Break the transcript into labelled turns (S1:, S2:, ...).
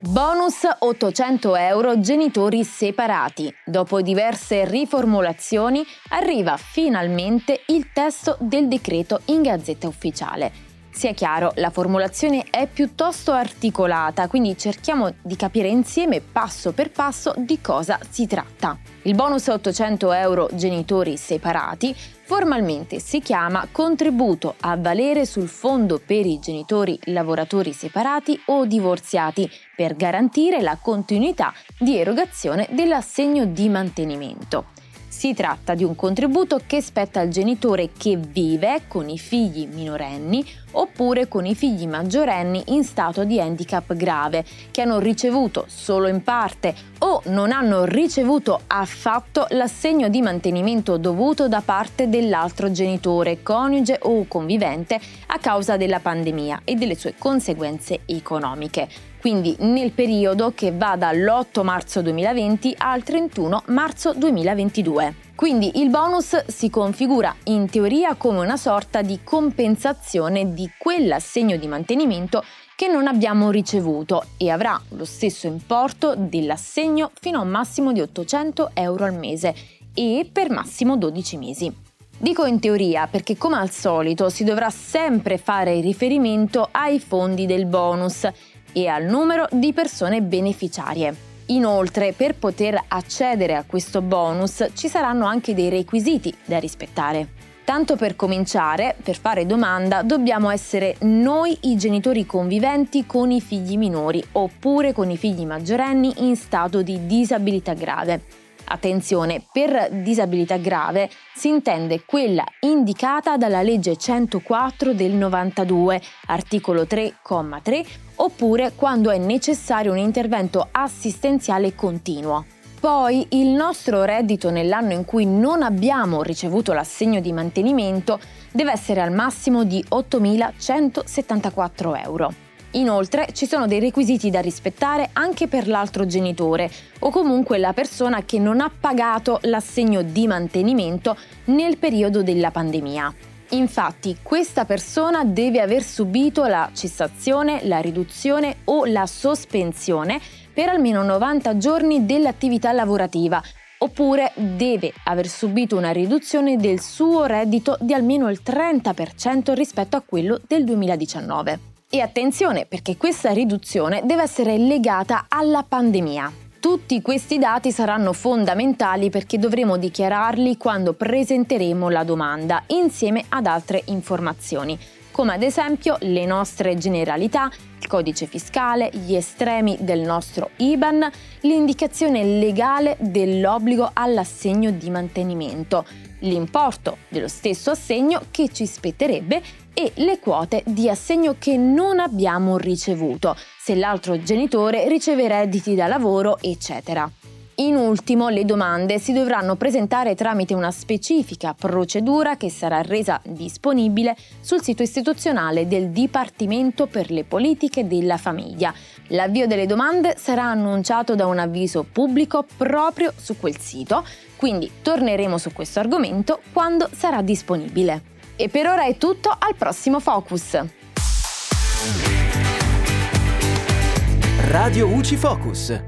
S1: Bonus 800 euro genitori separati. Dopo diverse riformulazioni arriva finalmente il testo del decreto in Gazzetta Ufficiale. Sia chiaro, la formulazione è piuttosto articolata, quindi cerchiamo di capire insieme passo per passo di cosa si tratta. Il bonus 800 euro genitori separati formalmente si chiama contributo a valere sul fondo per i genitori lavoratori separati o divorziati per garantire la continuità di erogazione dell'assegno di mantenimento. Si tratta di un contributo che spetta al genitore che vive con i figli minorenni oppure con i figli maggiorenni in stato di handicap grave, che hanno ricevuto solo in parte o non hanno ricevuto affatto l'assegno di mantenimento dovuto da parte dell'altro genitore, coniuge o convivente a causa della pandemia e delle sue conseguenze economiche quindi nel periodo che va dall'8 marzo 2020 al 31 marzo 2022. Quindi il bonus si configura in teoria come una sorta di compensazione di quell'assegno di mantenimento che non abbiamo ricevuto e avrà lo stesso importo dell'assegno fino a un massimo di 800 euro al mese e per massimo 12 mesi. Dico in teoria perché come al solito si dovrà sempre fare riferimento ai fondi del bonus e al numero di persone beneficiarie. Inoltre, per poter accedere a questo bonus ci saranno anche dei requisiti da rispettare. Tanto per cominciare, per fare domanda, dobbiamo essere noi i genitori conviventi con i figli minori oppure con i figli maggiorenni in stato di disabilità grave. Attenzione, per disabilità grave si intende quella indicata dalla legge 104 del 92, articolo 3,3, oppure quando è necessario un intervento assistenziale continuo. Poi il nostro reddito nell'anno in cui non abbiamo ricevuto l'assegno di mantenimento deve essere al massimo di 8.174 euro. Inoltre ci sono dei requisiti da rispettare anche per l'altro genitore o comunque la persona che non ha pagato l'assegno di mantenimento nel periodo della pandemia. Infatti questa persona deve aver subito la cessazione, la riduzione o la sospensione per almeno 90 giorni dell'attività lavorativa oppure deve aver subito una riduzione del suo reddito di almeno il 30% rispetto a quello del 2019. E attenzione perché questa riduzione deve essere legata alla pandemia. Tutti questi dati saranno fondamentali perché dovremo dichiararli quando presenteremo la domanda insieme ad altre informazioni, come ad esempio le nostre generalità, il codice fiscale, gli estremi del nostro IBAN, l'indicazione legale dell'obbligo all'assegno di mantenimento, l'importo dello stesso assegno che ci spetterebbe e le quote di assegno che non abbiamo ricevuto, se l'altro genitore riceve redditi da lavoro, eccetera. In ultimo, le domande si dovranno presentare tramite una specifica procedura che sarà resa disponibile sul sito istituzionale del Dipartimento per le politiche della famiglia. L'avvio delle domande sarà annunciato da un avviso pubblico proprio su quel sito, quindi torneremo su questo argomento quando sarà disponibile. E per ora è tutto, al prossimo Focus!
S2: Radio UCI Focus